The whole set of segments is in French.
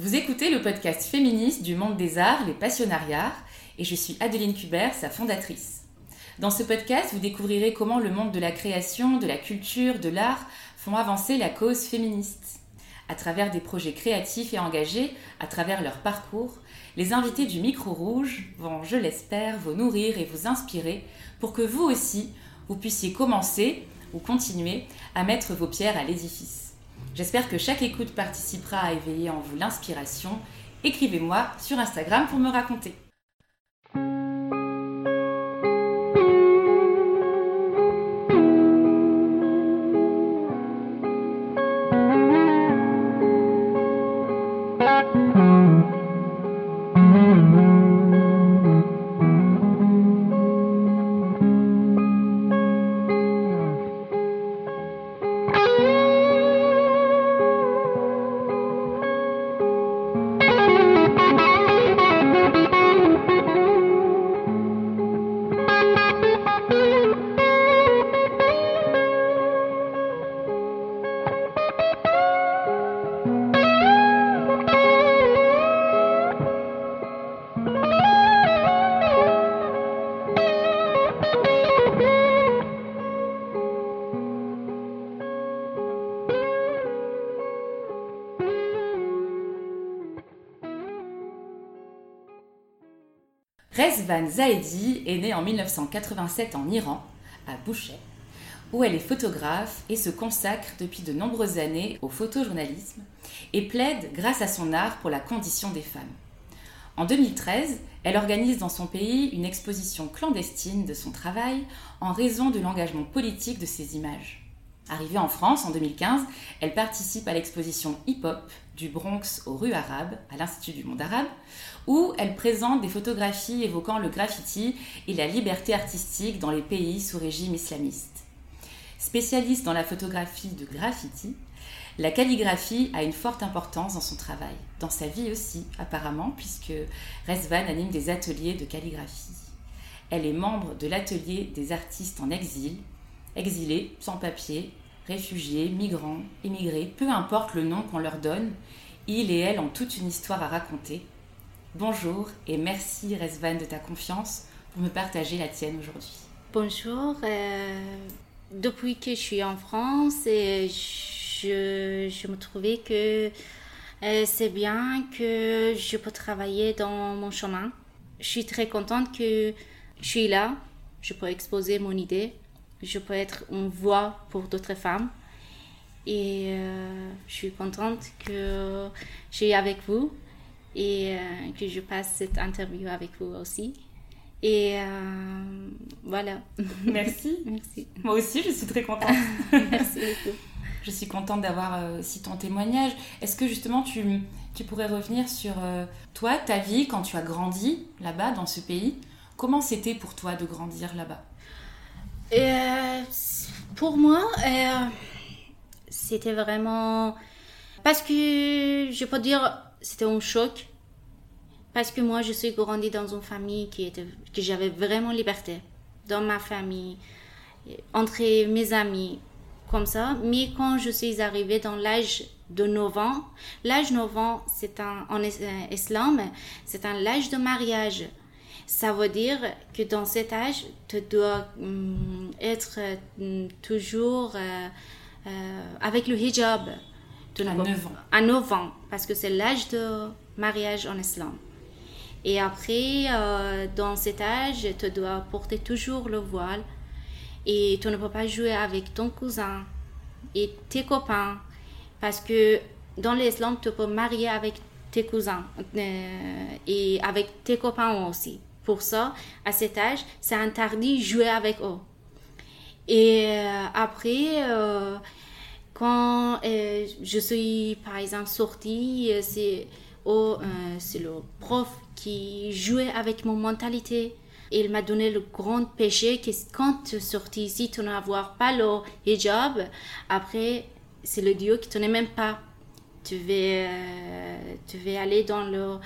Vous écoutez le podcast féministe du monde des arts, les passionnariats, et je suis Adeline Kubert, sa fondatrice. Dans ce podcast, vous découvrirez comment le monde de la création, de la culture, de l'art font avancer la cause féministe. À travers des projets créatifs et engagés, à travers leur parcours, les invités du micro rouge vont, je l'espère, vous nourrir et vous inspirer pour que vous aussi, vous puissiez commencer ou continuer à mettre vos pierres à l'édifice. J'espère que chaque écoute participera à éveiller en vous l'inspiration. Écrivez-moi sur Instagram pour me raconter. Rezvan Zaedi est née en 1987 en Iran, à Bouchet, où elle est photographe et se consacre depuis de nombreuses années au photojournalisme et plaide grâce à son art pour la condition des femmes. En 2013, elle organise dans son pays une exposition clandestine de son travail en raison de l'engagement politique de ses images. Arrivée en France en 2015, elle participe à l'exposition hip-hop du Bronx aux rues arabes à l'Institut du monde arabe, où elle présente des photographies évoquant le graffiti et la liberté artistique dans les pays sous régime islamiste. Spécialiste dans la photographie de graffiti, la calligraphie a une forte importance dans son travail, dans sa vie aussi apparemment, puisque Resvan anime des ateliers de calligraphie. Elle est membre de l'atelier des artistes en exil, exilés, sans papier, réfugiés, migrants, immigrés, peu importe le nom qu'on leur donne, ils et elles ont toute une histoire à raconter. Bonjour et merci Resvan de ta confiance pour me partager la tienne aujourd'hui. Bonjour, euh, depuis que je suis en France, je, je me trouvais que euh, c'est bien que je peux travailler dans mon chemin. Je suis très contente que je suis là, je peux exposer mon idée je peux être une voix pour d'autres femmes. Et euh, je suis contente que je suis avec vous et euh, que je passe cette interview avec vous aussi. Et euh, voilà. Merci. Merci. Moi aussi, je suis très contente. Merci beaucoup. Je suis contente d'avoir aussi ton témoignage. Est-ce que justement tu, tu pourrais revenir sur toi, ta vie, quand tu as grandi là-bas, dans ce pays? Comment c'était pour toi de grandir là-bas? Euh, pour moi, euh, c'était vraiment. Parce que je peux dire, c'était un choc. Parce que moi, je suis grandie dans une famille qui était, que j'avais vraiment liberté. Dans ma famille, entre mes amis, comme ça. Mais quand je suis arrivée dans l'âge de 9 ans, l'âge 9 ans, c'est un, en islam, c'est un âge de mariage. Ça veut dire que dans cet âge, tu dois hum, être hum, toujours euh, euh, avec le hijab. à 9 ans. À 9 ans, parce que c'est l'âge de mariage en islam. Et après, euh, dans cet âge, tu dois porter toujours le voile. Et tu ne peux pas jouer avec ton cousin et tes copains. Parce que dans l'islam, tu peux marier avec tes cousins et avec tes copains aussi. Pour ça, à cet âge, c'est interdit jouer avec eux. Et euh, après, euh, quand euh, je suis, par exemple, sortie, c'est oh, le prof qui jouait avec mon mentalité. Il m'a donné le grand péché que quand tu sortis ici, tu n'avoir pas le hijab. Après, c'est le Dieu qui n'aime même pas. Tu vas, tu vas aller dans le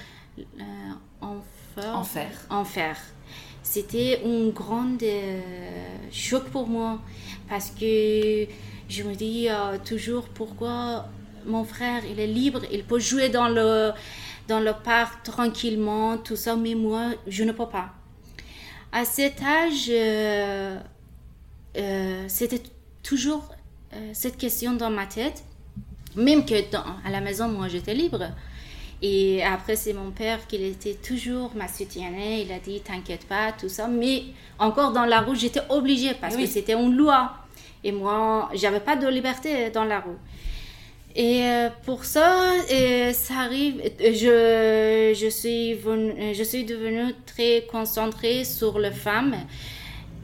Enfer. Enfer. C'était un grand euh, choc pour moi parce que je me dis euh, toujours pourquoi mon frère, il est libre, il peut jouer dans le, dans le parc tranquillement, tout ça, mais moi, je ne peux pas. À cet âge, euh, c'était toujours cette question dans ma tête, même que à la maison, moi, j'étais libre. Et après, c'est mon père qui était toujours ma soutienné. Il a dit, t'inquiète pas, tout ça. Mais encore dans la roue, j'étais obligée parce que c'était une loi. Et moi, j'avais pas de liberté dans la roue. Et euh, pour ça, ça arrive, je, je, suis je suis devenue très concentrée sur les femmes.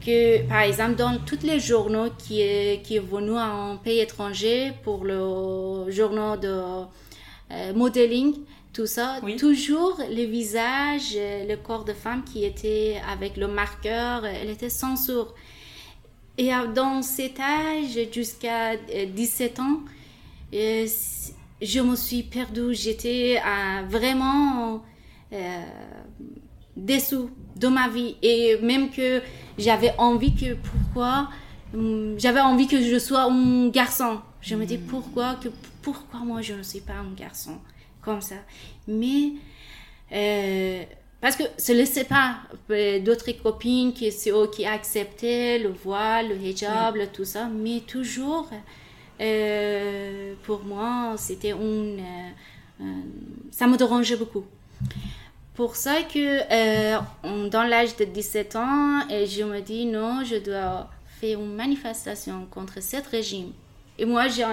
Que, par exemple, dans tous les journaux qui qui est venu en pays étranger pour le journal de euh, modeling, tout ça, toujours le visage, le corps de femme qui était avec le marqueur, elle était sans sourd. Et dans cet âge, jusqu'à 17 euh, ans, euh, je me suis perdue. J'étais euh, vraiment euh, dessous de ma vie. Et même que j'avais envie que, pourquoi, hum, j'avais envie que je sois un garçon. Je me dis hmm. pourquoi, que, pourquoi moi je ne suis pas un garçon? Comme ça. Mais euh, parce que ce laissait pas d'autres copines qui, qui acceptaient le voile, le hijab, tout ça, mais toujours euh, pour moi, c'était une, euh, ça me dérangeait beaucoup. Pour ça que dans l'âge de 17 ans, je me dis non, je dois faire une manifestation contre ce régime. Et moi, j'ai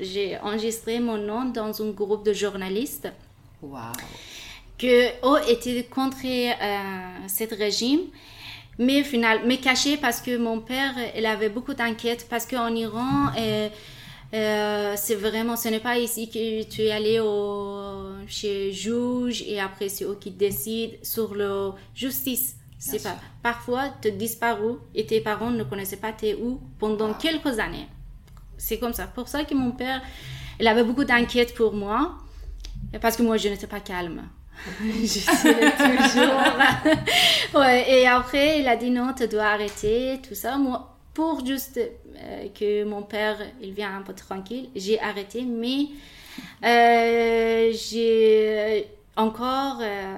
j'ai enregistré mon nom dans un groupe de journalistes wow. qui ont été contre euh, ce régime. Mais final, mais caché parce que mon père, il avait beaucoup d'inquiétudes parce qu'en Iran, euh, euh, c'est vraiment, ce n'est pas ici que tu es allé au, chez juge et après c'est eux qui décident sur la justice. C'est pas. Parfois, tu disparu et tes parents ne connaissaient pas tes où pendant quelques années c'est comme ça. Pour ça que mon père, il avait beaucoup d'inquiétude pour moi, parce que moi, je n'étais pas calme. je toujours. ouais, et après, il a dit non, tu dois arrêter, tout ça. Moi, pour juste euh, que mon père, il vienne un peu tranquille, j'ai arrêté, mais euh, j'ai encore. Euh,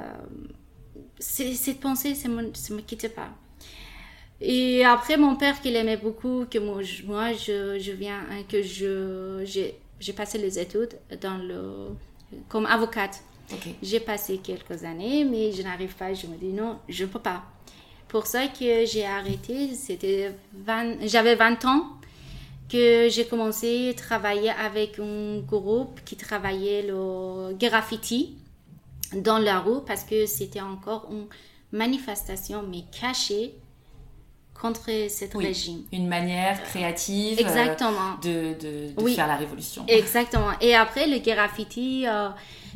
cette pensée, ça ne me quittait pas. Et après, mon père, qu'il aimait beaucoup, que moi, je, je, viens, hein, que je, j'ai, j'ai passé les études dans le, comme avocate. J'ai passé quelques années, mais je n'arrive pas, je me dis non, je ne peux pas. Pour ça que j'ai arrêté, c'était j'avais 20 ans que j'ai commencé à travailler avec un groupe qui travaillait le graffiti dans la rue parce que c'était encore une manifestation mais cachée contre cet régime. Une manière créative euh, Exactement. de, de, faire la révolution. Exactement. Et après, le graffiti, euh,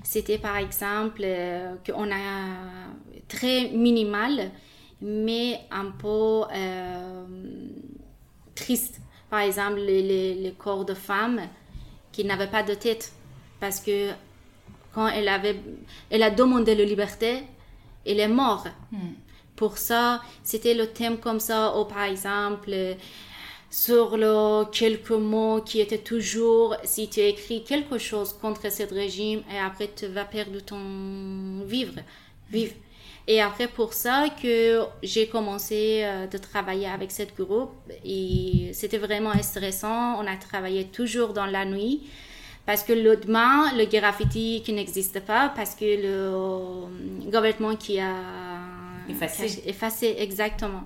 c'était par exemple euh, qu'on a très minimal, mais un peu triste. Par exemple, les, corps de femmes qui n'avaient pas de tête. Parce que quand elle, avait, elle a demandé la liberté, elle est morte. Hmm pour ça, c'était le thème comme ça, ou par exemple, sur le quelques mots qui étaient toujours, si tu écris quelque chose contre ce régime, et après tu vas perdre ton vivre, vivre. Et après pour ça que j'ai commencé euh, de travailler avec cette groupe et c'était vraiment stressant. On a travaillé toujours dans la nuit parce que le demain, le graffiti qui n'existe pas parce que le euh, gouvernement qui a Effacé. Effacé, exactement.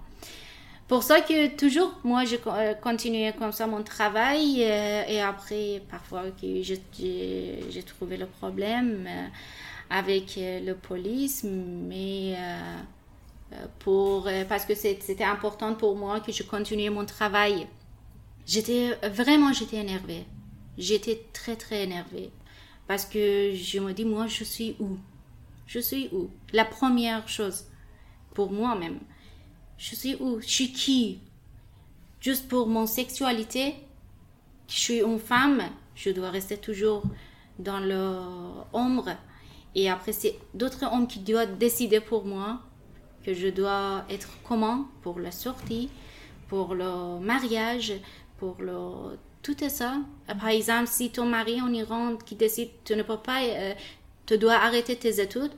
Pour ça que toujours, moi, je euh, continuais comme ça mon travail euh, et après, parfois, que j'ai trouvé le problème euh, avec la police, mais pour, parce que c'était important pour moi que je continuais mon travail. J'étais vraiment, j'étais énervée. J'étais très, très énervée parce que je me dis, moi, je suis où? Je suis où? La première chose pour moi-même. Je suis où? Je suis qui? Juste pour mon sexualité Je suis une femme, je dois rester toujours dans l'ombre. Et après, c'est d'autres hommes qui doivent décider pour moi que je dois être comment pour la sortie, pour le mariage, pour le tout ça. Par exemple, si ton mari en Iran qui décide, tu ne peux pas, euh, tu dois arrêter tes études,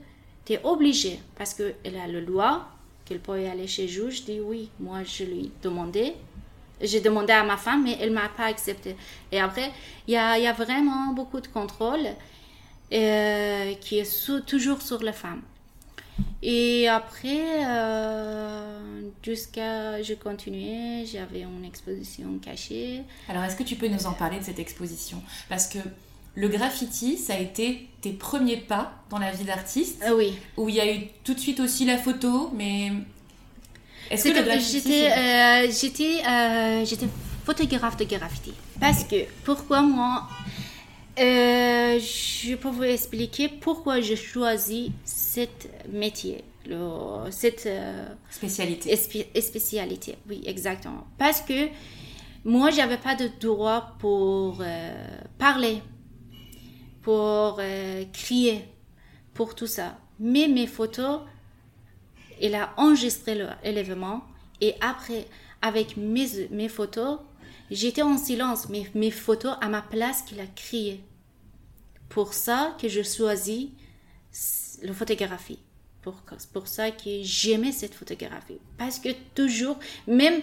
tu es obligé parce qu'elle a le loi qu'elle peut aller chez le juge. Dis oui, moi je lui demandé. J'ai demandé à ma femme, mais elle m'a pas accepté. Et après, il y a, y a, vraiment beaucoup de contrôle euh, qui est toujours sur les femmes. Et après, euh, jusqu'à, je continuais, j'avais une exposition cachée. Alors, est-ce que tu peux nous en parler de cette exposition? Parce que le graffiti, ça a été tes premiers pas dans la vie d'artiste. Ah oui. Où il y a eu tout de suite aussi la photo, mais est-ce que J'étais, euh, j'étais, euh, j'étais photographe de graffiti. Parce que pourquoi moi euh, je peux vous expliquer pourquoi j'ai choisi ce métier, le, cette spécialité. spécialité, oui, exactement. Parce que moi, j'avais pas de droit pour euh, parler, pour crier, pour tout ça. Mais mes photos, il a enregistré l'événement et après, avec mes, mes photos, J'étais en silence, mais mes photos à ma place qu'il a crié. Pour ça que je choisis la photographie. Pour, pour ça que j'aimais cette photographie. Parce que toujours, même,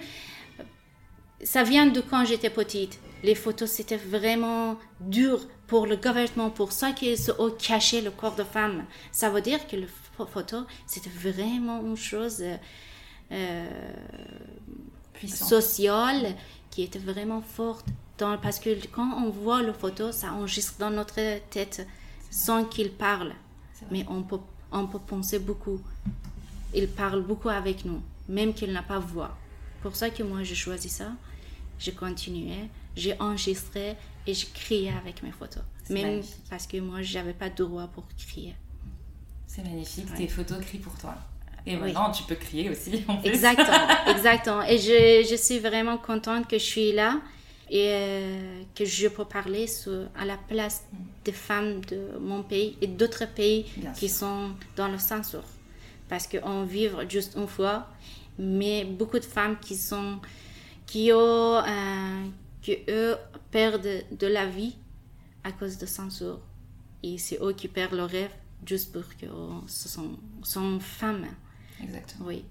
ça vient de quand j'étais petite. Les photos, c'était vraiment dur pour le gouvernement, pour ça qu'ils ont caché le corps de femme. Ça veut dire que les photos, c'était vraiment une chose euh, sociale qui était vraiment forte. Dans, parce que quand on voit le photo, ça enregistre dans notre tête sans qu'il parle. Mais on peut, on peut penser beaucoup. Il parle beaucoup avec nous, même qu'il n'a pas voix. Pour ça que moi, j'ai choisi ça. Je continuais, j'ai enregistré et je criais avec mes photos. Même parce que moi, j'avais pas de droit pour crier. C'est magnifique, tes photos crient pour toi. Et maintenant, tu peux crier aussi. Exactement, exactement. Et je, je, suis vraiment contente que je suis là et euh, que je peux parler à la place des femmes de mon pays et d'autres pays qui sont dans le censure. Parce qu'on vit juste une fois, mais beaucoup de femmes qui sont qui ont euh, qui eux perdent de la vie à cause de censure et c'est eux qui perdent leur rêve juste parce que ce sont, sont femmes Exactement. Oui.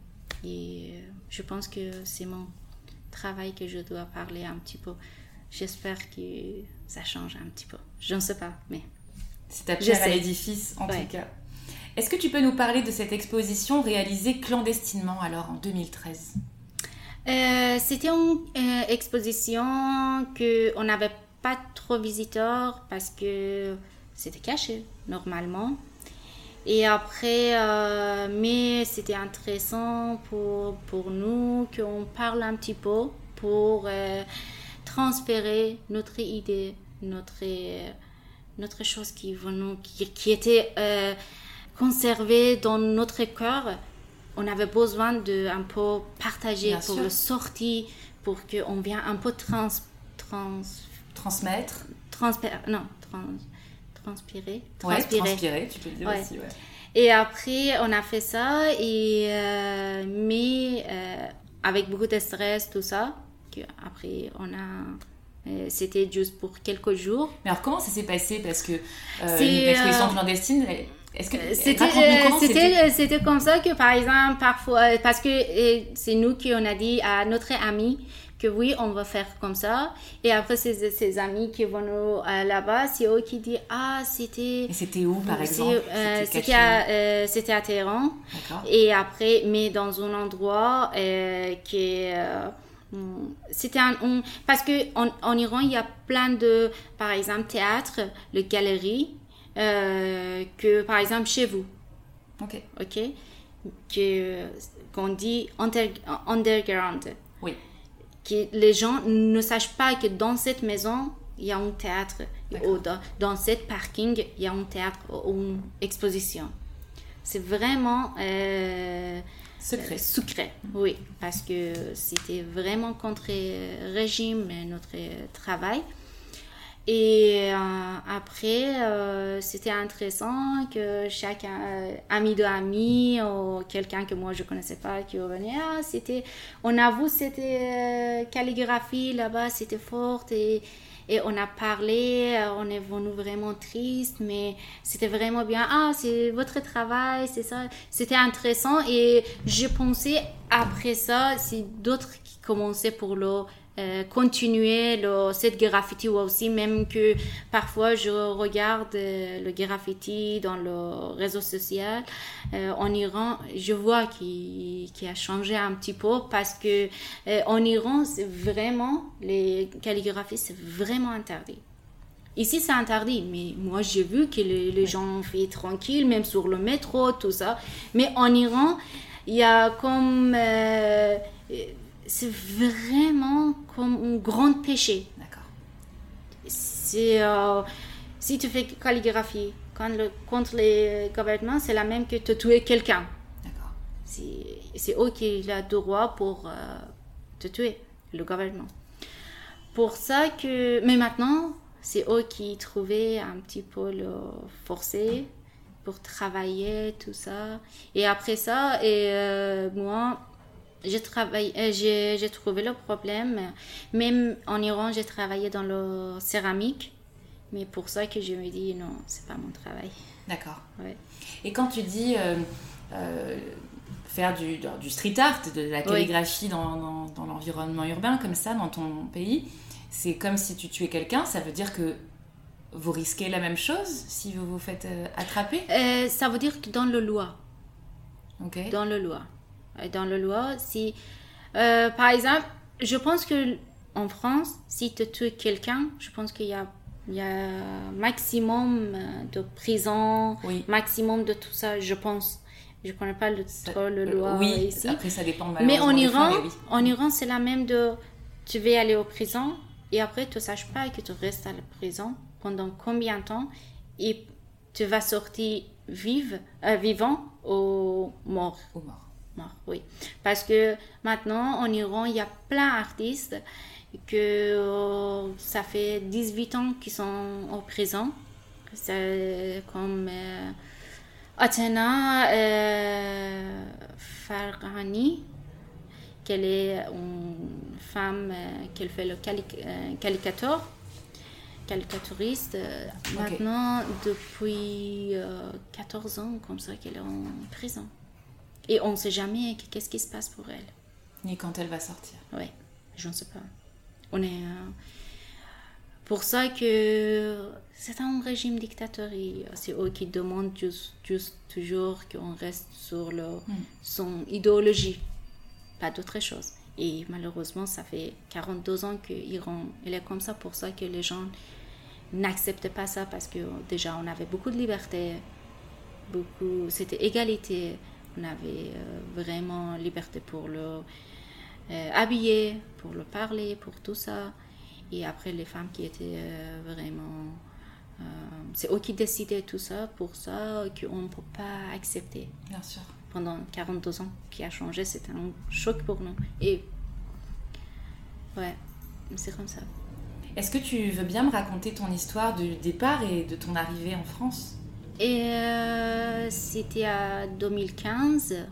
Et euh, je pense que c'est mon travail que je dois parler un petit peu. J'espère que ça change un petit peu. Je ne sais pas, mais. C'est ta pierre à l'édifice, en tout cas. Est-ce que tu peux nous parler de cette exposition réalisée clandestinement alors en 2013 euh, C'était une euh, exposition que on n'avait pas trop visiteurs parce que c'était caché normalement. Et après, euh, mais c'était intéressant pour, pour nous qu'on parle un petit peu pour euh, transférer notre idée, notre, notre chose qui, qui, qui était conservée dans notre cœur. On avait besoin de un peu partager pour le sortir, pour qu'on vienne un peu trans, trans, transmettre. non, trans, transpirer. Transpirer, transpirer tu peux dire aussi, ouais. Et après, on a fait ça, et, euh, mais euh, avec beaucoup de stress, tout ça. Que après, on a. Euh, c'était juste pour quelques jours. Mais alors, comment ça s'est passé? Parce que euh, une exposition clandestine, c'était c'était comme ça que par exemple parfois parce que c'est nous qui on a dit à notre ami que oui, on va faire comme ça. Et après, ses, ses amis qui vont euh, là-bas, c'est eux qui disent Ah, c'était. C'était où, par exemple? euh, C'était à, euh, à, Téhéran. Et après, mais dans un endroit euh, qui c'était un, parce que en, en, Iran il y a plein de par exemple théâtre le galerie que par exemple chez vous. Ok. Ok? Que qu'on dit underground. Oui. Que les gens ne sachent pas que dans cette maison, il y a un théâtre, ou dans, dans cette parking, il y a un théâtre ou une exposition. C'est vraiment euh, secret. Euh, secret, oui, parce que c'était vraiment contre le régime, notre travail. Et après, c'était intéressant que chaque ami de ami ou quelqu'un que moi je connaissais pas qui revenait, ah, c'était, on avoue, c'était calligraphie là-bas, c'était forte et et on a parlé, euh, on est venu vraiment triste, mais c'était vraiment bien. Ah, c'est votre travail, c'est ça. C'était intéressant et je pensais après ça, c'est d'autres qui commençaient pour le euh, continuer le, cette graffiti aussi, même que parfois je regarde euh, le graffiti dans le réseau social euh, en Iran, je vois qu'il a changé un petit peu parce que en Iran, c'est vraiment, les calligraphies, c'est vraiment interdit. Ici, c'est interdit, mais moi, j'ai vu que les, les gens font tranquille, même sur le métro, tout ça. Mais en Iran, il y a comme c'est vraiment comme un grand péché. D'accord. C'est, euh, si tu fais calligraphie quand le, contre les gouvernements, c'est la même que de tuer quelqu'un. D'accord. C'est, c'est eux qui ont le droit pour euh, te tuer, le gouvernement. Pour ça que... Mais maintenant, c'est eux qui trouvaient un petit peu le forcé pour travailler, tout ça. Et après ça, et euh, moi, j'ai travaillé, euh, j'ai trouvé le problème. Même en Iran, j'ai travaillé dans le céramique. Mais pour ça que je me dis, non, c'est pas mon travail. D'accord. Et quand tu dis euh, euh, faire du, du, street art, de la calligraphie dans, dans, l'environnement urbain, comme ça, dans ton pays, c'est comme si tu tuais quelqu'un, ça veut dire que vous risquez la même chose si vous vous faites attraper? Ça veut dire que dans le loi. Ok. Dans le loi. Euh, dans le loi. Si, euh, par exemple, je pense que en France, si tu tues quelqu'un, je pense qu'il y a il y a maximum euh, de prison, maximum de tout ça, je pense. Je connais pas le, trop le loi oui, ici. Après, ça dépend Mais en Iran, en Iran, c'est la même de tu vas aller au prison et après tu ne saches pas que tu restes à la prison pendant combien de temps et tu vas sortir vive, vivant ou mort. Ou mort oui. Parce que maintenant, en Iran, il y a plein d'artistes que euh, ça fait 18 ans qu'ils sont au prison. comme euh, Athena euh, Farghani, qu'elle est une femme qui fait le caricature caricaturiste maintenant depuis 14 ans comme ça qu'elle est en prison. Et on ne sait jamais qu'est-ce qui se passe pour elle. Ni quand elle va sortir. Oui, je ne sais pas. On est. Euh, pour ça que c'est un régime dictatorial. C'est eux qui demandent juste, juste toujours qu'on reste sur leur, hmm. son idéologie, pas d'autre chose. Et malheureusement, ça fait 42 ans que l'Iran est comme ça. Pour ça que les gens n'acceptent pas ça parce que déjà on avait beaucoup de liberté, beaucoup, c'était égalité on avait euh, vraiment liberté pour le euh, habiller, pour le parler, pour tout ça. Et après, les femmes qui étaient euh, vraiment... c'est eux qui décidaient tout ça, pour ça qu'on ne peut pas accepter. Bien sûr. Pendant 42 ans, qui a changé, c'était un choc pour nous. Et ouais, c'est comme ça. Est-ce que tu veux bien me raconter ton histoire du départ et de ton arrivée en France? Et euh, c'était à 2015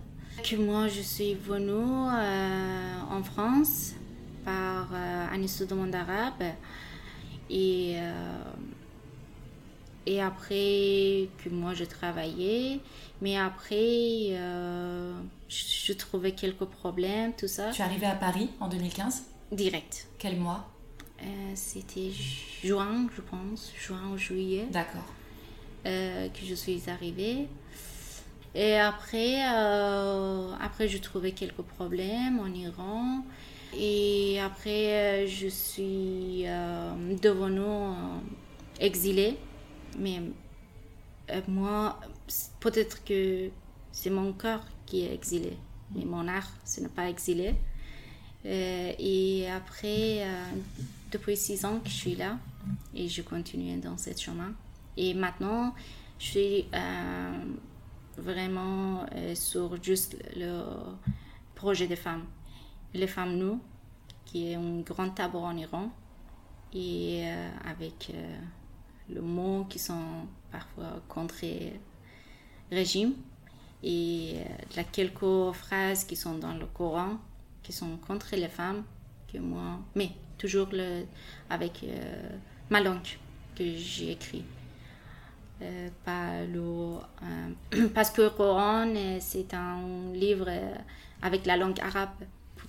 que moi je suis venue euh, en France par euh, un étude monde arabe. Et, et après que moi je travaillais, mais après je, trouvais quelques problèmes, tout ça. Tu es arrivée à Paris en 2015 Direct. Quel mois? C'était juin, je pense, juin ou juillet. D'accord. Euh, que je suis arrivée. Et après, euh, après, je trouvais quelques problèmes en Iran. Et après, euh, je suis devenue exilée. Mais moi, peut-être que c'est mon corps qui est exilé. Mais mon art, ce n'est pas exilé. et après, depuis six ans que je suis là, et je continue dans ce chemin. Et maintenant, je suis euh, vraiment euh, sur juste le projet des femmes. Les femmes nous, qui est un grand tableau en Iran. et avec le mots qui sont parfois contre régime et il y a quelques phrases qui sont dans le Coran qui sont contre les femmes que moi mais toujours avec ma langue que j'ai écrit euh, le, euh, parce que le Coran, euh, c'est un livre avec la langue arabe,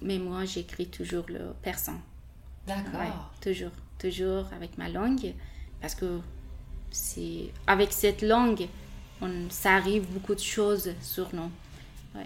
mais moi j'écris toujours le persan. D'accord. toujours, toujours avec ma langue, parce que c'est avec cette langue, on, ça arrive beaucoup de choses sur nous. La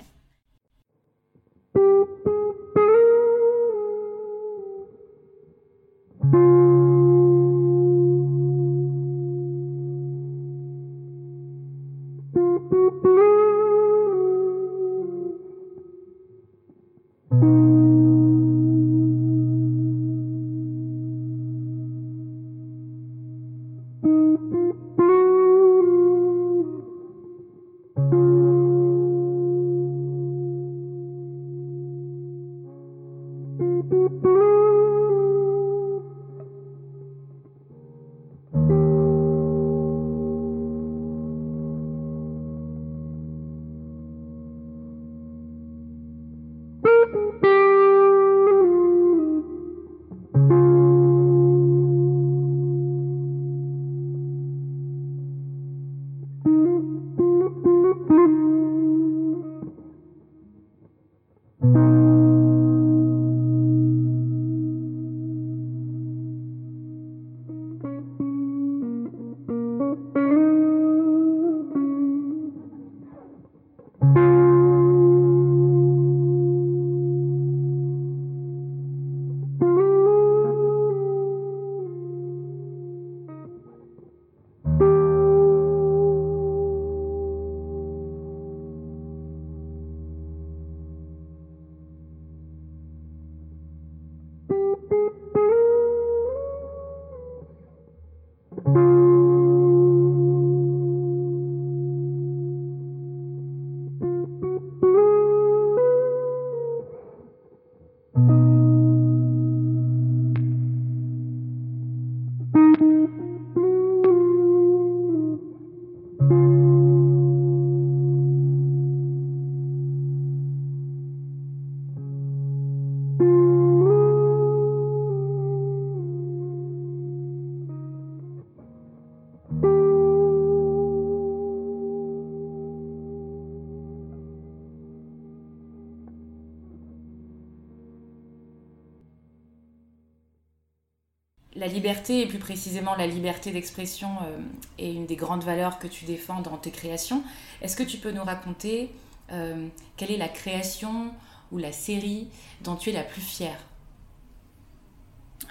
liberté, et plus précisément la liberté d'expression, euh, est une des grandes valeurs que tu défends dans tes créations. Est-ce que tu peux nous raconter euh, quelle est la création ou la série dont tu es la plus fière?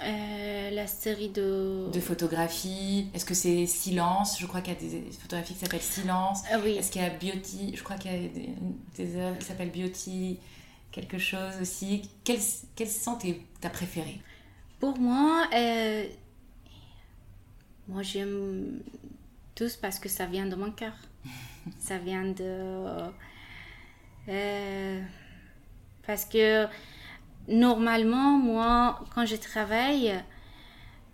Euh, la série de... De photographies. Est-ce que c'est Silence? Je crois qu'il y a des photographies qui s'appellent Silence. Ah oui. Est-ce qu'il y a Beauty? Je crois qu'il y a des, œuvres qui s'appellent Beauty quelque chose aussi. Quelles, quelles sont tes, ta préférée? Pour moi, euh, moi j'aime tous parce que ça vient de mon cœur. ça vient de... Euh, parce que normalement, moi, quand je travaille,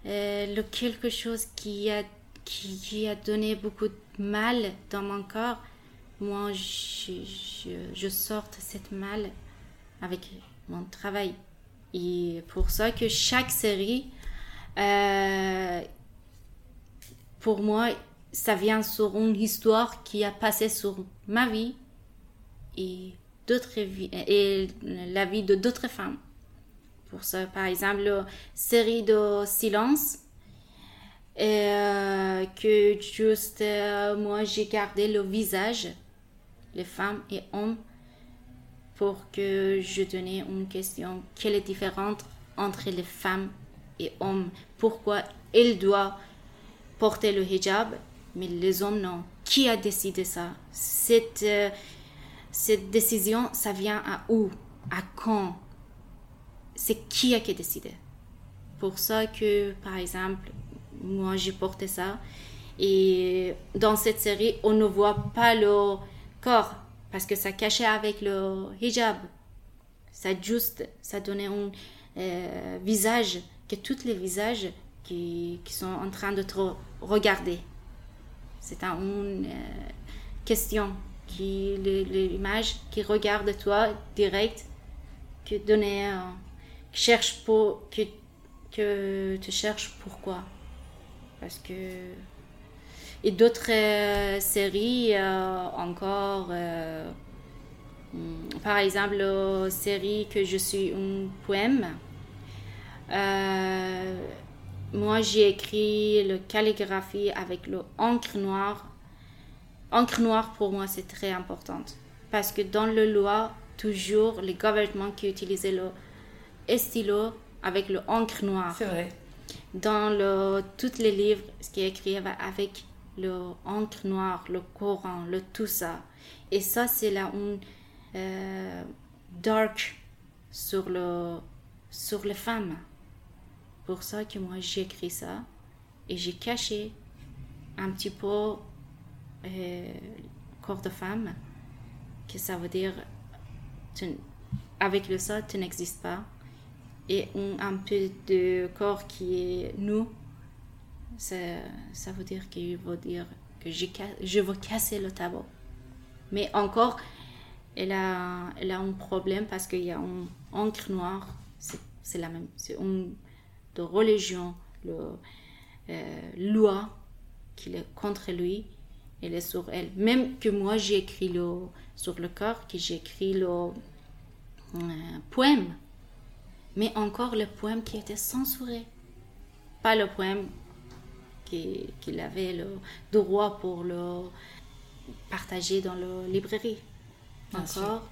euh, le quelque chose qui a, qui, a donné beaucoup de mal dans mon corps, moi, je, je, je sorte cette mal avec mon travail. Et pour ça que chaque série, euh, pour moi, ça vient sur une histoire qui a passé sur ma vie et, d'autres et la vie de d'autres femmes. Pour ça, par exemple, la série de Silence, euh, que juste euh, moi j'ai gardé le visage, les femmes et hommes pour que je donnais une question. Quelle est la différence entre les femmes et hommes? Pourquoi elles doivent porter le hijab, mais les hommes non. Qui a décidé ça? Cette, euh, cette décision, ça vient à où? À quand? C'est qui a décidé? Pour ça que, par exemple, moi j'ai porté ça. Et dans cette série, on ne voit pas le corps parce que ça cachait avec le hijab. Ça juste, ça donnait un euh, visage, que tous les visages qui, qui sont en train de te regarder. C'est une question qui l'image qui regarde toi direct que donner qui cherche pour que que tu cherches pourquoi parce que et d'autres euh, séries euh, encore euh, par exemple la série que je suis un poème moi j'ai écrit le calligraphie avec le encre noire encre noire pour moi c'est très important parce que dans le loi toujours les gouvernements qui utilisaient le stylo avec le encre noire c'est vrai dans le, tous les livres ce qui est écrit avec le encre noire, le Coran, le tout ça. Et ça, c'est la une euh, dark sur, le, sur les femmes. Pour ça que moi, j'ai écrit ça et j'ai caché un petit peu euh, corps de femme, que ça veut dire avec le ça, tu n'existes pas. Et un, peu de corps qui est nous, ça, ça veut dire qu'il veut dire que je, veux casser le tableau. Mais encore, elle a, elle a un problème parce qu'il y a un encre noire, c'est la même, c'est une de religion, le, euh, loi qui est contre lui, elle est sur elle. Même que moi j'ai écrit le, sur le corps, que j'ai écrit le euh, poème, mais encore le poème qui était censuré, pas le poème qu'il avait le droit pour le partager dans la librairie. Encore.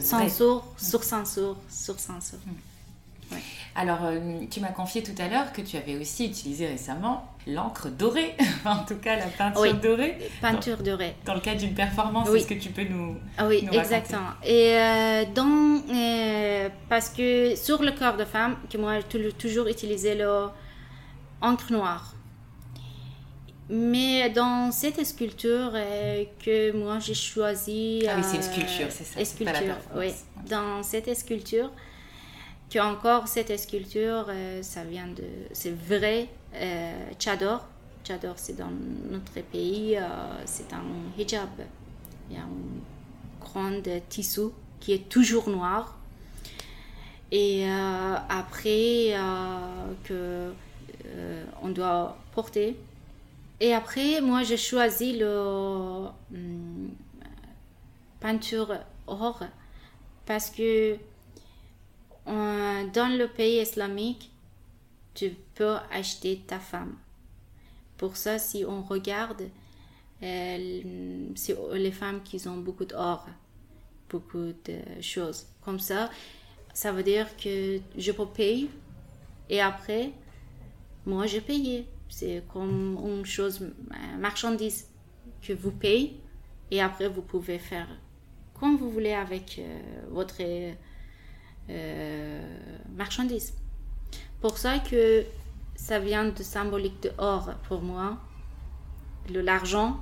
Censure, sur censure, sur censure. Alors, euh, tu m'as confié tout à l'heure que tu avais aussi utilisé récemment l'encre dorée, en tout cas la peinture dorée. Peinture dorée. Dans le cadre d'une performance, est-ce que tu peux nous. Ah oui, exactement. Et euh, dans, euh, parce que sur le corps de femme, que moi j'ai toujours utilisé l'encre noire. Mais dans cette sculpture euh, que moi j'ai choisi. Ah oui, c'est une sculpture, c'est ça. Sculpture, oui. Dans cette sculpture, que encore cette sculpture, euh, ça vient de. C'est vrai, euh, Chador. Chador, c'est dans notre pays, c'est un hijab. Il y a un grand tissu qui est toujours noir. Et après, que on doit porter et après, moi, j'ai choisi le hum, peinture or parce que dans le pays islamique, tu peux acheter ta femme. Pour ça, si on regarde, c'est les femmes qui ont beaucoup d'or, beaucoup de choses. Comme ça, ça veut dire que je peux payer et après, moi, j'ai payé. C'est comme une chose, marchandise que vous payez et après vous pouvez faire comme vous voulez avec euh, votre euh, marchandise. Pour ça que ça vient de symbolique de or pour moi, de l'argent.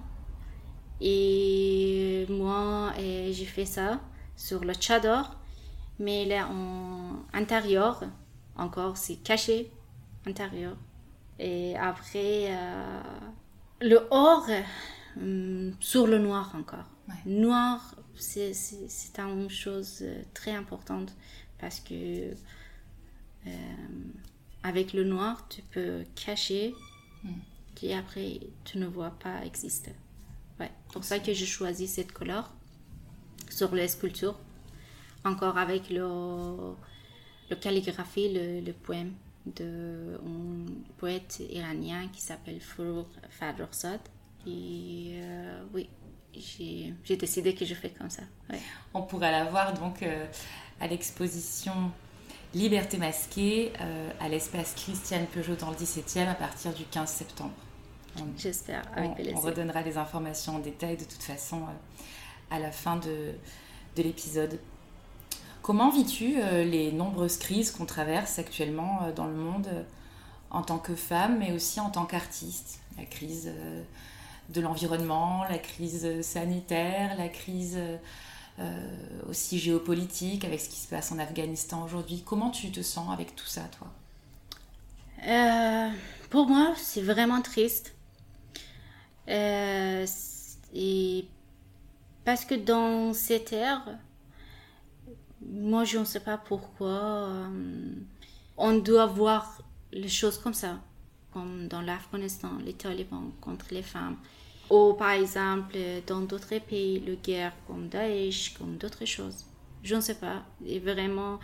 Et moi, j'ai fait ça sur le chador, mais là en intérieur, encore c'est caché intérieur. Et après, euh, le or euh, sur le noir encore. Noir, c'est une chose euh, très importante parce que avec le noir, tu peux cacher mm. et après, tu ne vois pas exister. Ouais. Pour ça que j'ai choisi cette couleur sur les sculptures. Encore avec le, le calligraphie, le, le poème d'un poète iranien qui s'appelle Fourouk Farrokhzad. Et euh, oui, j'ai décidé que je fais comme ça. On pourra la voir donc euh, à l'exposition Liberté masquée euh, à l'espace Christiane Peugeot dans le 17e à partir du 15 septembre. J'espère, avec on, on, redonnera les informations en détail de toute façon à la fin de, de l'épisode. Comment vis-tu euh, les nombreuses crises qu'on traverse actuellement euh, dans le monde euh, en tant que femme, mais aussi en tant qu'artiste? La crise de l'environnement, la crise sanitaire, la crise aussi géopolitique avec ce qui se passe en Afghanistan aujourd'hui. Comment tu te sens avec tout ça, toi? Euh, pour moi, c'est vraiment triste. Euh, et parce que dans cette ère, moi, je ne sais pas pourquoi euh, on doit voir les choses comme ça, comme dans l'Afghanistan, les talibans contre les femmes. Ou par exemple, dans d'autres pays, le guerre comme Daesh, comme d'autres choses. Je ne sais pas. Et vraiment.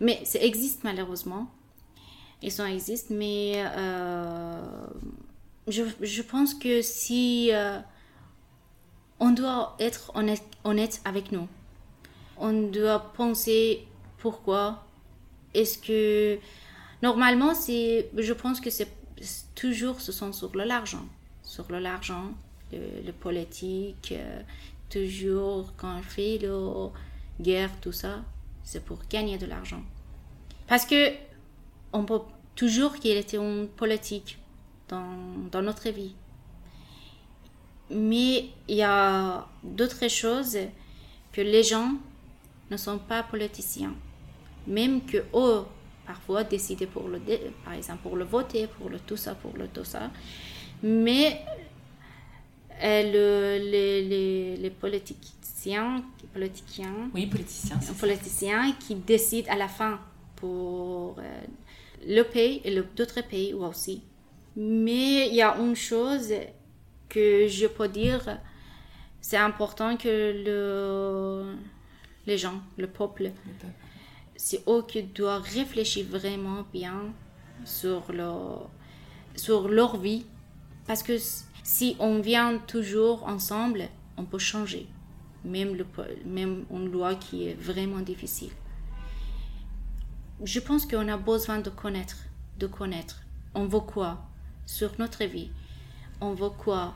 Mais ça existe malheureusement. Ils sont existent, mais euh, je, je, pense que si euh, on doit être honnête, honnête avec nous, on doit penser pourquoi est-ce que normalement c'est je pense que c'est toujours ce sont sur l'argent sur l'argent le, politique euh, toujours quand on fait la guerre tout ça c'est pour gagner de l'argent parce que on peut toujours qu'il était une politique dans, dans notre vie mais il y a d'autres choses que les gens ne sont pas politiciens. Même que eux, parfois, décident pour le, par exemple, pour le voter, pour le tout ça, pour le tout ça. Mais euh, les, les, les, politiciens, politiciens, oui, politiciens, politiciens qui décident à la fin pour euh, le pays et d'autres pays aussi. Mais il y a une chose que je peux dire, c'est important que le les gens, le peuple. C'est eux qui doivent réfléchir vraiment bien sur leur, sur leur vie. Parce que si on vient toujours ensemble, on peut changer. Même, le, même une loi qui est vraiment difficile. Je pense qu'on a besoin de connaître, de connaître. On veut quoi sur notre vie? On veut quoi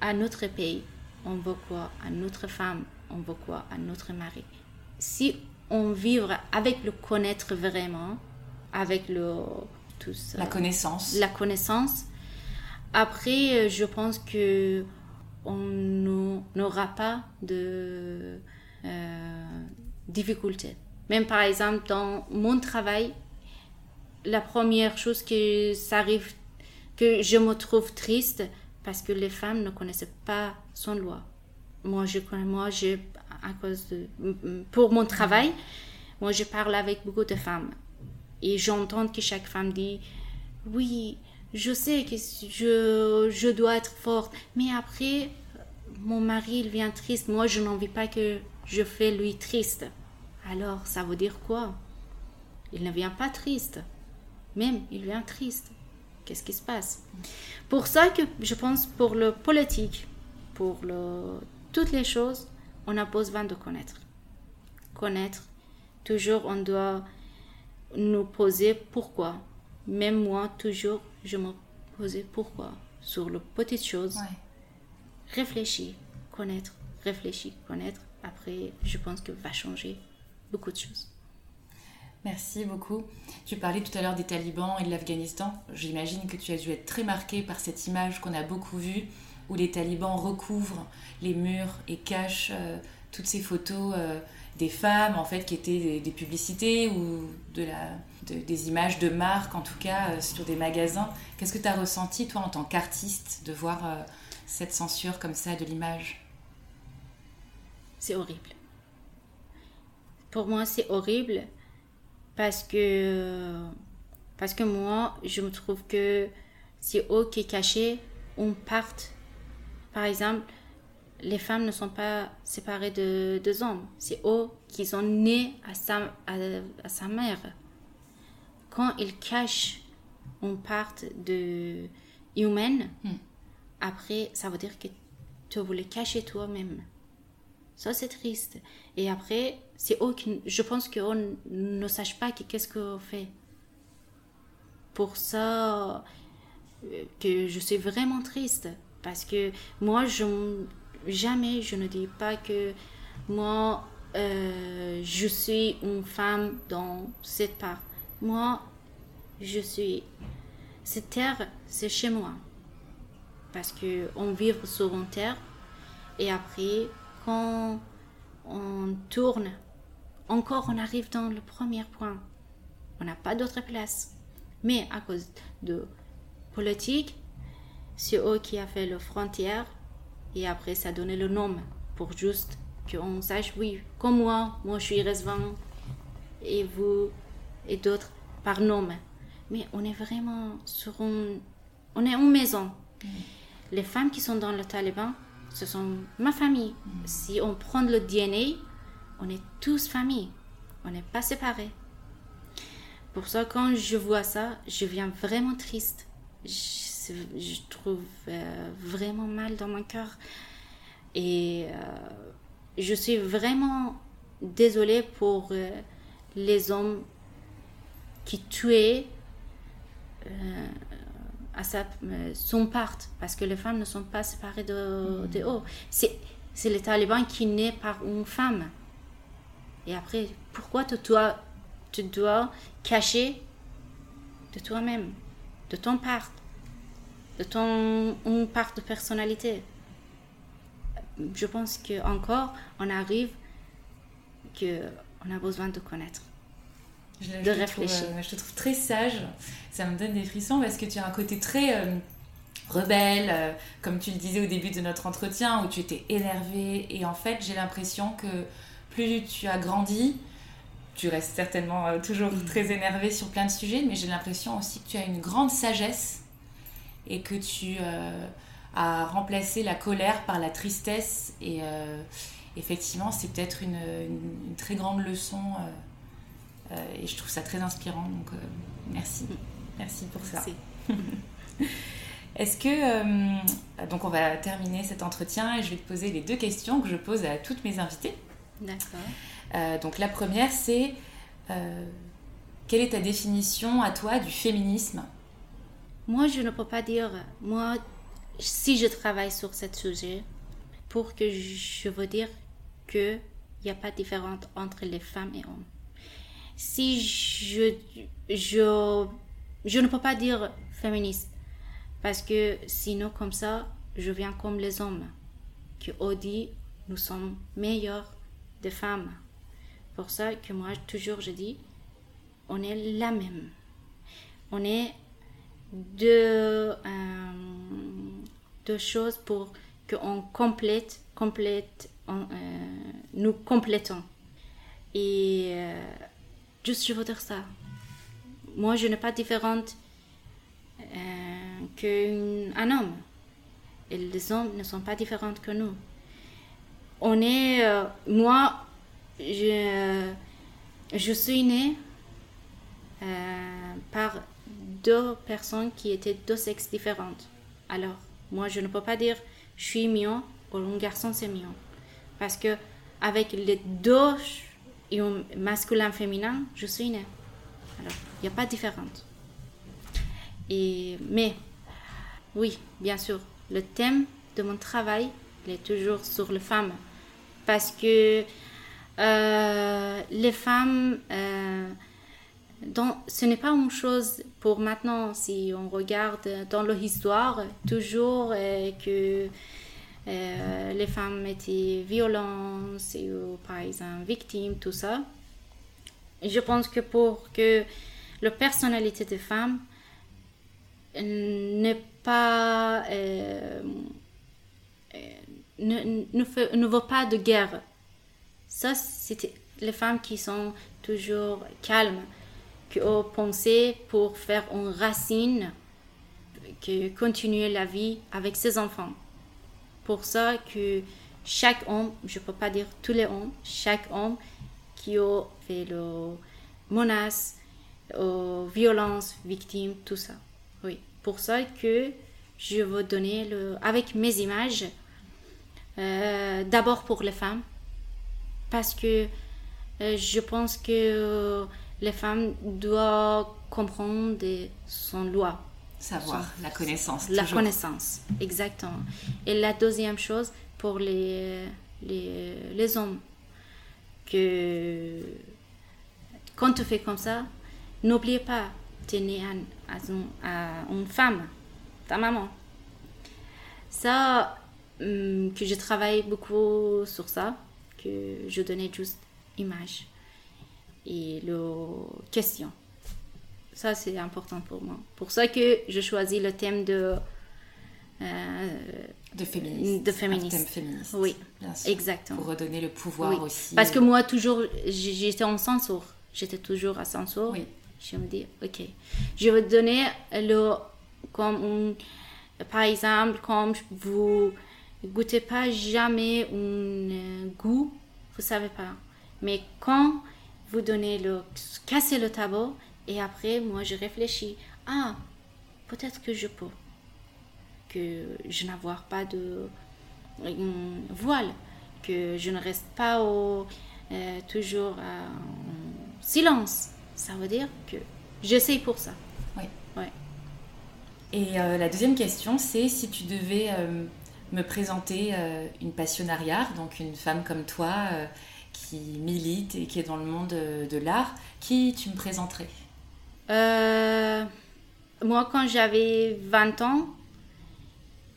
à notre pays? On veut quoi à notre femme? On veut quoi à notre mari? Si on vivre avec le connaître vraiment, avec le tout la connaissance, la connaissance. Après, euh, je pense que on n'aura pas de euh, difficultés. Même par exemple dans mon travail, la première chose que ça arrive, que je me trouve triste parce que les femmes ne connaissaient pas son loi moi, je moi, je, à cause de, pour mon travail, moi, je parle avec beaucoup de femmes. Et j'entends que chaque femme dit, oui, je sais que je, je dois être forte, mais après, mon mari, il vient triste. Moi, je n'en veux pas que je fais lui triste. Alors, ça veut dire quoi? Il ne vient pas triste. Même, il vient triste. Qu'est-ce qui se passe? Pour ça que je pense pour le politique, pour le toutes les choses, on a besoin de connaître. Connaître, toujours on doit nous poser pourquoi. Même moi, toujours, je me posais pourquoi sur les petites choses. Réfléchir, connaître, réfléchir, connaître. Après, je pense que va changer beaucoup de choses. Merci beaucoup. Tu parlais tout à l'heure des talibans et de l'Afghanistan. J'imagine que tu as dû être très marqué par cette image qu'on a beaucoup vue où les talibans recouvrent les murs et cachent euh, toutes ces photos euh, des femmes en fait qui étaient des, publicités ou de la, des images de marque en tout cas euh, sur des magasins. Qu'est-ce que tu as ressenti toi en tant qu'artiste de voir cette censure comme ça de l'image? C'est horrible. Pour moi c'est horrible parce que parce que moi je me trouve que c'est eux qui cachent on parte par exemple, les femmes ne sont pas séparées de, deux hommes. C'est eux qui sont nés à sa, à, sa mère. Quand ils cachent une part de humaine, hmm. après, ça veut dire que tu voulais cacher toi-même. Ça, c'est triste. Et après, c'est eux qui, je pense qu'on ne sache pas qu'est-ce qu'on fait. Pour ça, euh, que je suis vraiment triste. Parce que moi, je, jamais je ne dis pas que moi, euh, je suis une femme dans cette part. Moi, je suis... Cette terre, c'est chez moi. Parce que on vit sur une terre. Et après, quand on tourne, encore on arrive dans le premier point. On n'a pas d'autre place. Mais à cause de politique, c'est eux qui a fait la frontière et après ça donné le nom pour juste qu'on sache, oui, comme moi, moi je suis résident et vous et d'autres par nom. Mais on est vraiment sur une, on est en maison. Mm. Les femmes qui sont dans le Taliban, ce sont ma famille. Mm. Si on prend le DNA, on est tous famille. On n'est pas séparés. Pour ça, quand je vois ça, je viens vraiment triste. Je, je trouve euh, vraiment mal dans mon cœur. Et euh, je suis vraiment désolée pour euh, les hommes qui tuaient à sa, son part, parce que les femmes ne sont pas séparées de, de haut. C'est, c'est les talibans qui naissent par une femme. Et après, pourquoi tu dois, tu dois cacher de toi-même, de ton part, de ton part de personnalité? Je pense que encore on arrive que on a besoin de connaître. De réfléchir. Euh, je te trouve très sage. Ça me donne des frissons parce que tu as un côté très euh, rebelle, euh, comme tu le disais au début de notre entretien, où tu étais énervée. Et en fait, j'ai l'impression que plus tu as grandi, tu restes certainement euh, toujours mm. très énervé sur plein de sujets, mais j'ai l'impression aussi que tu as une grande sagesse et que tu as remplacé la colère par la tristesse. Et effectivement, c'est peut-être une, très grande leçon. Et je trouve ça très inspirant. Donc, merci. Merci pour ça. Est-ce que. donc, on va terminer cet entretien et je vais te poser les deux questions que je pose à toutes mes invitées. D'accord. Euh, donc la première, c'est euh, quelle est ta définition à toi du féminisme? Moi, je ne peux pas dire, moi, si je travaille sur ce sujet, pour que je veux dire qu'il n'y a pas de différence entre les femmes et hommes. Si je, je, je ne peux pas dire féministe, parce que sinon, comme ça, je viens comme les hommes, qui ont dit nous sommes meilleurs de femmes. Pour ça que moi, toujours, je dis, on est la même. On est deux, euh, deux choses pour qu'on complète, complète, euh, nous complétons. Et euh, juste, je veux dire ça. Moi, je n'ai pas différente qu'un homme. Et les hommes ne sont pas différents que nous on est, euh, moi, je, je suis née euh, par deux personnes qui étaient deux sexes différentes. Alors, moi, je ne peux pas dire je suis mignon ou un garçon c'est mignon. Parce que avec les deux masculin féminin, je suis née. Alors, il n'y a pas de différence. Et, mais, oui, bien sûr, le thème de mon travail est toujours sur les femmes parce que euh, les femmes, euh, ce n'est pas une chose pour maintenant, si on regarde dans l'histoire, toujours euh, que les femmes étaient violentes ou par exemple victimes, tout ça. Je pense que pour que la personnalité des femmes n'est pas ne, ne, ne veut pas de guerre. Ça, c'était les femmes qui sont toujours calmes, qui ont pensé pour faire une racine, qui continuer la vie avec ses enfants. Pour ça que chaque homme, je ne peux pas dire tous les hommes, chaque homme qui a fait le menace, aux violences, victimes, tout ça. Oui, pour ça que je veux donner le, avec mes images, euh, d'abord pour les femmes, parce que euh, je pense que euh, les femmes doivent comprendre son loi. Savoir, la connaissance. La connaissance, exactement. Et la deuxième chose, pour les, les, les hommes, que quand tu fais comme ça, n'oubliez pas, tu es né à, à, une femme, ta maman. Ça, Hum, que je travaille beaucoup sur ça, que je donnais juste image et le question. Ça, c'est important pour moi. Pour ça que je choisis le thème de... Euh, de féminisme. thème féministe. Oui, bien sûr. exactement. Pour redonner le pouvoir aussi. Parce que moi, toujours, j'étais en censure. J'étais toujours à censure. Oui. Je me dis, ok, je vais donner le... Comme par exemple, comme vous goûtez pas jamais un euh, goût, vous savez pas. Mais quand vous donnez le... Cassez le tableau, et après, moi, je réfléchis. Ah, peut-être que je peux. Que je n'avoir pas de voile. Que je ne reste pas au, euh, toujours en silence. Ça veut dire que j'essaye pour ça. Oui. Ouais. Et euh, la deuxième question, c'est si tu devais euh, me présenter une passionnariat, donc une femme comme toi qui milite et qui est dans le monde de l'art, qui tu me présenterais? Euh, moi, quand j'avais 20 ans,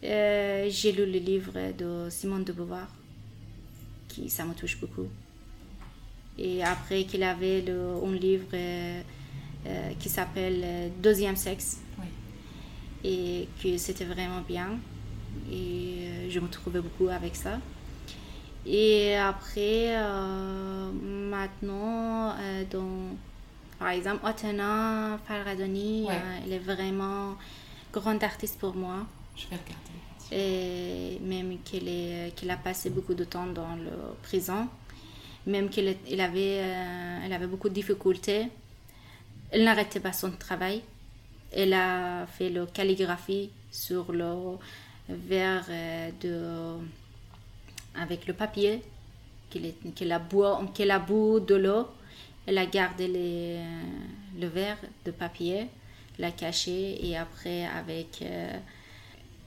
euh, j'ai lu le livre de Simone de Beauvoir, qui ça me touche beaucoup. Et après qu'il avait le, un livre euh, qui s'appelle Deuxième sexe, et que c'était vraiment bien. Et je me trouvais beaucoup avec ça. Et après, maintenant, dans par exemple, Otena Faradoni, ouais. euh, elle est vraiment grande artiste pour moi. Je vais regarder. Et même qu'elle qu a passé beaucoup de temps dans le prison, même qu'elle avait, euh, elle avait beaucoup de difficultés, elle n'arrêtait pas son travail. Elle a fait la calligraphie sur le verre euh, de, avec le papier qu'elle a, bu, qu a de l'eau elle a gardé le verre de papier, l'a caché et après avec euh,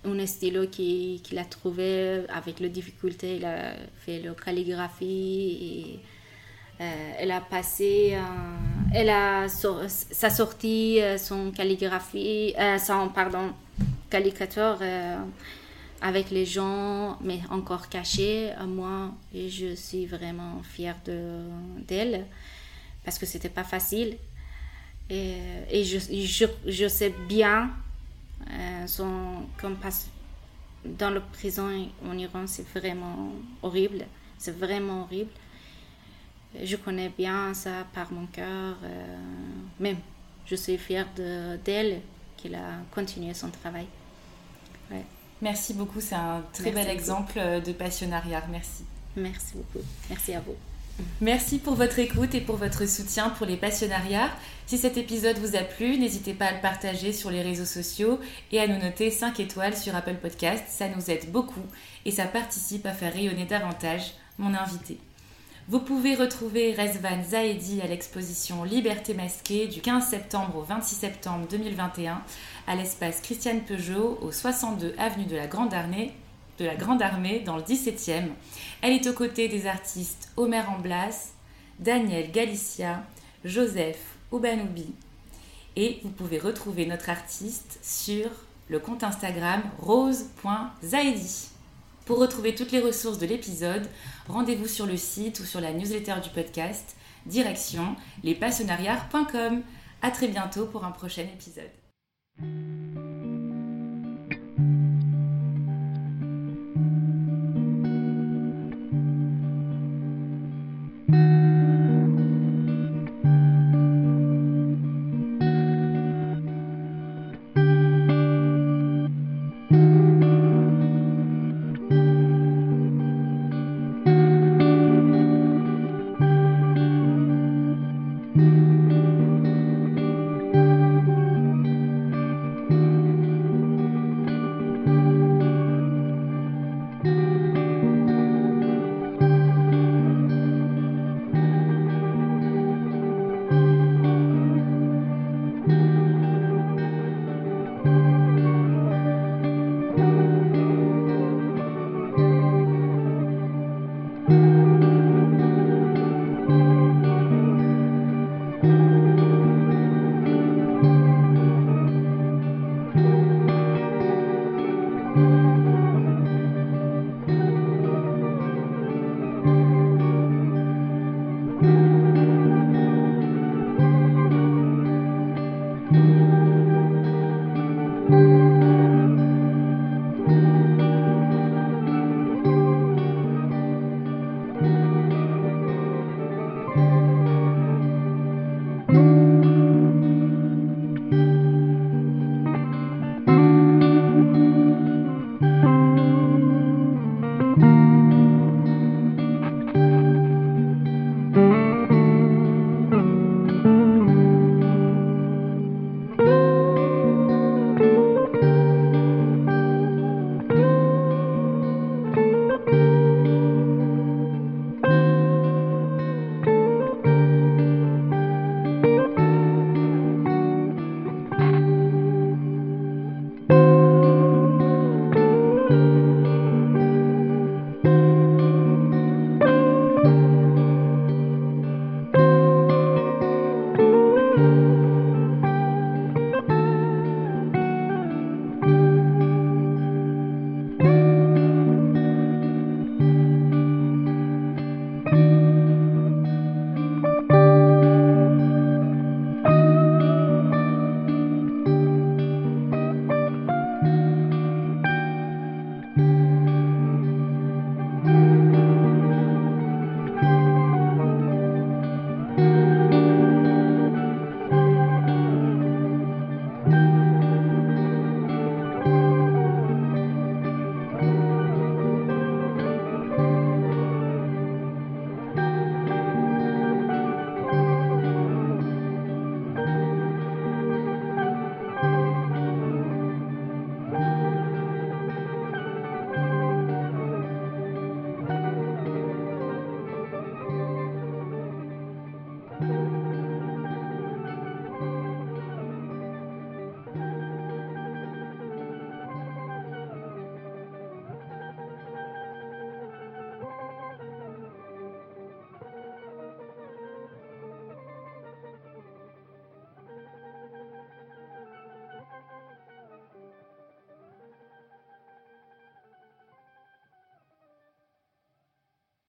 un stylo qu'il a trouvé avec la difficulté, il a fait la calligraphie et euh, elle a passé, elle a sa sortie euh, son calligraphie, son pardon, caricature avec les gens, mais encore caché. Moi, je suis vraiment fière d'elle parce que c'était pas facile. Et, et je, je, je, sais bien, euh, son, comme passe dans la prison en Iran, c'est vraiment horrible. C'est vraiment horrible. Je connais bien ça par mon cœur. Euh, même, je suis fière d'elle qu'elle a continué son travail. Ouais. Merci beaucoup, c'est un très Merci bel beaucoup. exemple de passionnariat. Merci. Merci beaucoup. Merci à vous. Merci pour votre écoute et pour votre soutien pour les passionnariats. Si cet épisode vous a plu, n'hésitez pas à le partager sur les réseaux sociaux et à nous noter 5 étoiles sur Apple Podcast. Ça nous aide beaucoup et ça participe à faire rayonner davantage mon invité. Vous pouvez retrouver Rezvan Zahedi à l'exposition Liberté masquée du 15 septembre au 26 septembre 2021 à l'espace Christiane Peugeot au 62 avenue de la Grande Armée de la Grande Armée dans le 17e. Elle est aux côtés des artistes Omer Amblas, Daniel Galicia, Joseph Oubanoubi. Et vous pouvez retrouver notre artiste sur le compte Instagram rose.zaedi. Pour retrouver toutes les ressources de l'épisode, rendez-vous sur le site ou sur la newsletter du podcast, direction lespassionnariats.com. À très bientôt pour un prochain épisode.